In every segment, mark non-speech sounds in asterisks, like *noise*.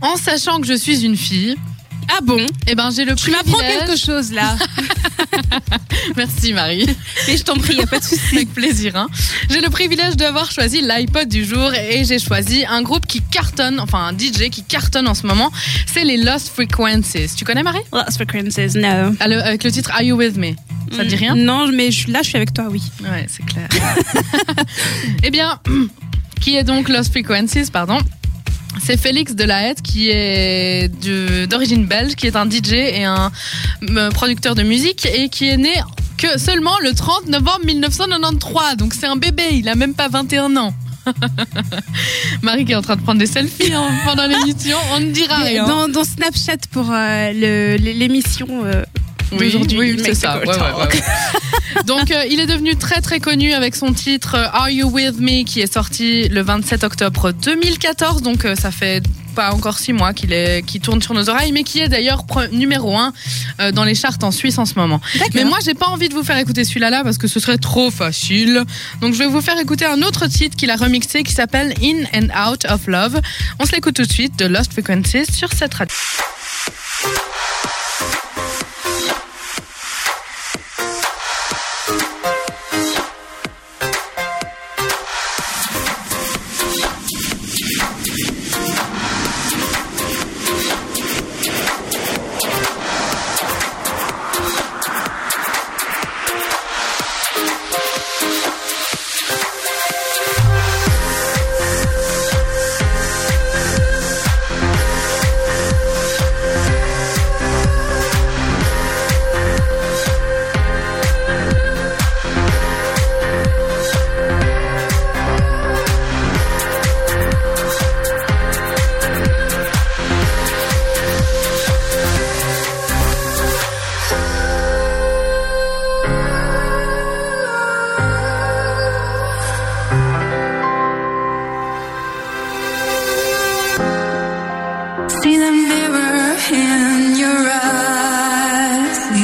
En sachant que je suis une fille, Ah bon? Eh ben j'ai le Tu privilège. m'apprends quelque chose là. *laughs* Merci Marie. Mais je t'en prie, y a pas de souci. Avec plaisir. Hein. J'ai le privilège d'avoir choisi l'iPod du jour et j'ai choisi un groupe qui cartonne, enfin un DJ qui cartonne en ce moment. C'est les Lost Frequencies. Tu connais Marie? Lost frequencies, no. Ah, le- Avec le titre Are You With Me? Ça te dit rien? Non, mais je là, je suis avec toi, oui. Ouais, c'est clair. *laughs* eh bien, *clears throat* qui est donc Lost Frequencies, pardon? C'est Félix Delahaye qui est d'origine belge, qui est un DJ et un euh, producteur de musique et qui est né que seulement le 30 novembre 1993. Donc c'est un bébé, il a même pas 21 ans. *laughs* Marie qui est en train de prendre des selfies hein, pendant l'émission, on ne dira rien. Dans, dans Snapchat pour euh, l'émission euh, Oui, d'aujourd'hui. oui, c'est ça. Ouais, ouais, Talk. ouais, *laughs* ouais. Donc, euh, il est devenu très très connu avec son titre euh, Are You With Me qui est sorti le 27 octobre 2014. Donc, euh, ça fait pas encore six mois qu'il est qui tourne sur nos oreilles, mais qui est d'ailleurs numéro un euh, dans les charts en Suisse en ce moment. Mais moi, j'ai pas envie de vous faire écouter celui-là là parce que ce serait trop facile. Donc, je vais vous faire écouter un autre titre qu'il a remixé qui s'appelle In and Out of Love. On se l'écoute tout de suite de Lost Frequencies sur cette radio.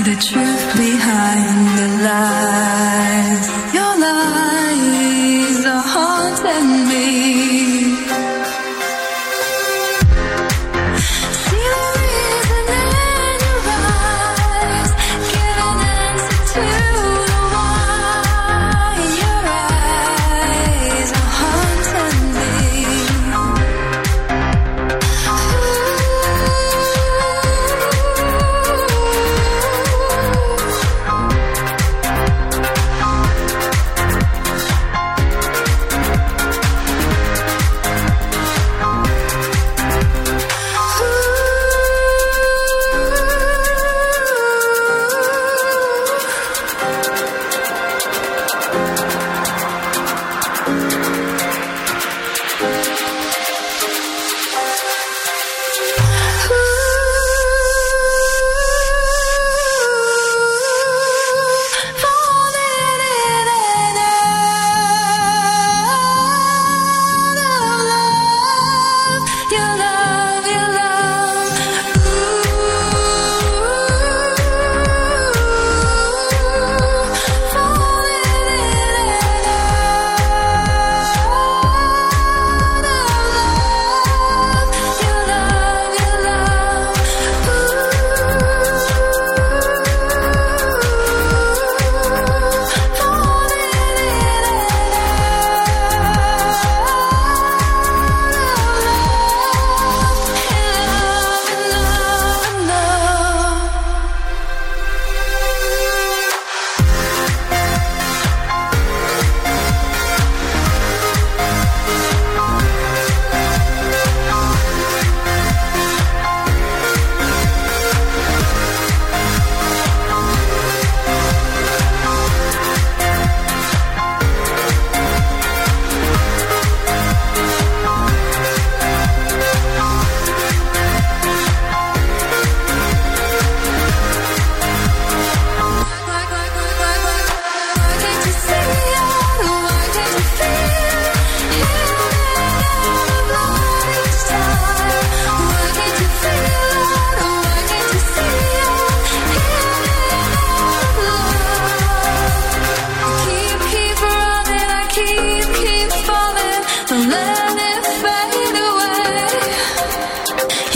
The truth behind the lies.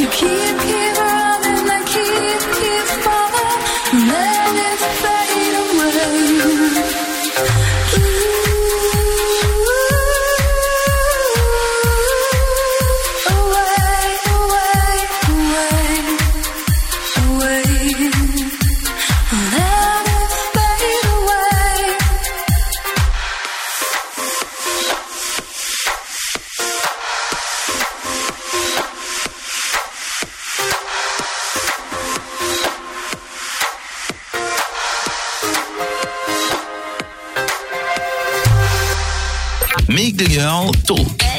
You keep, keep Make the Girl Talk.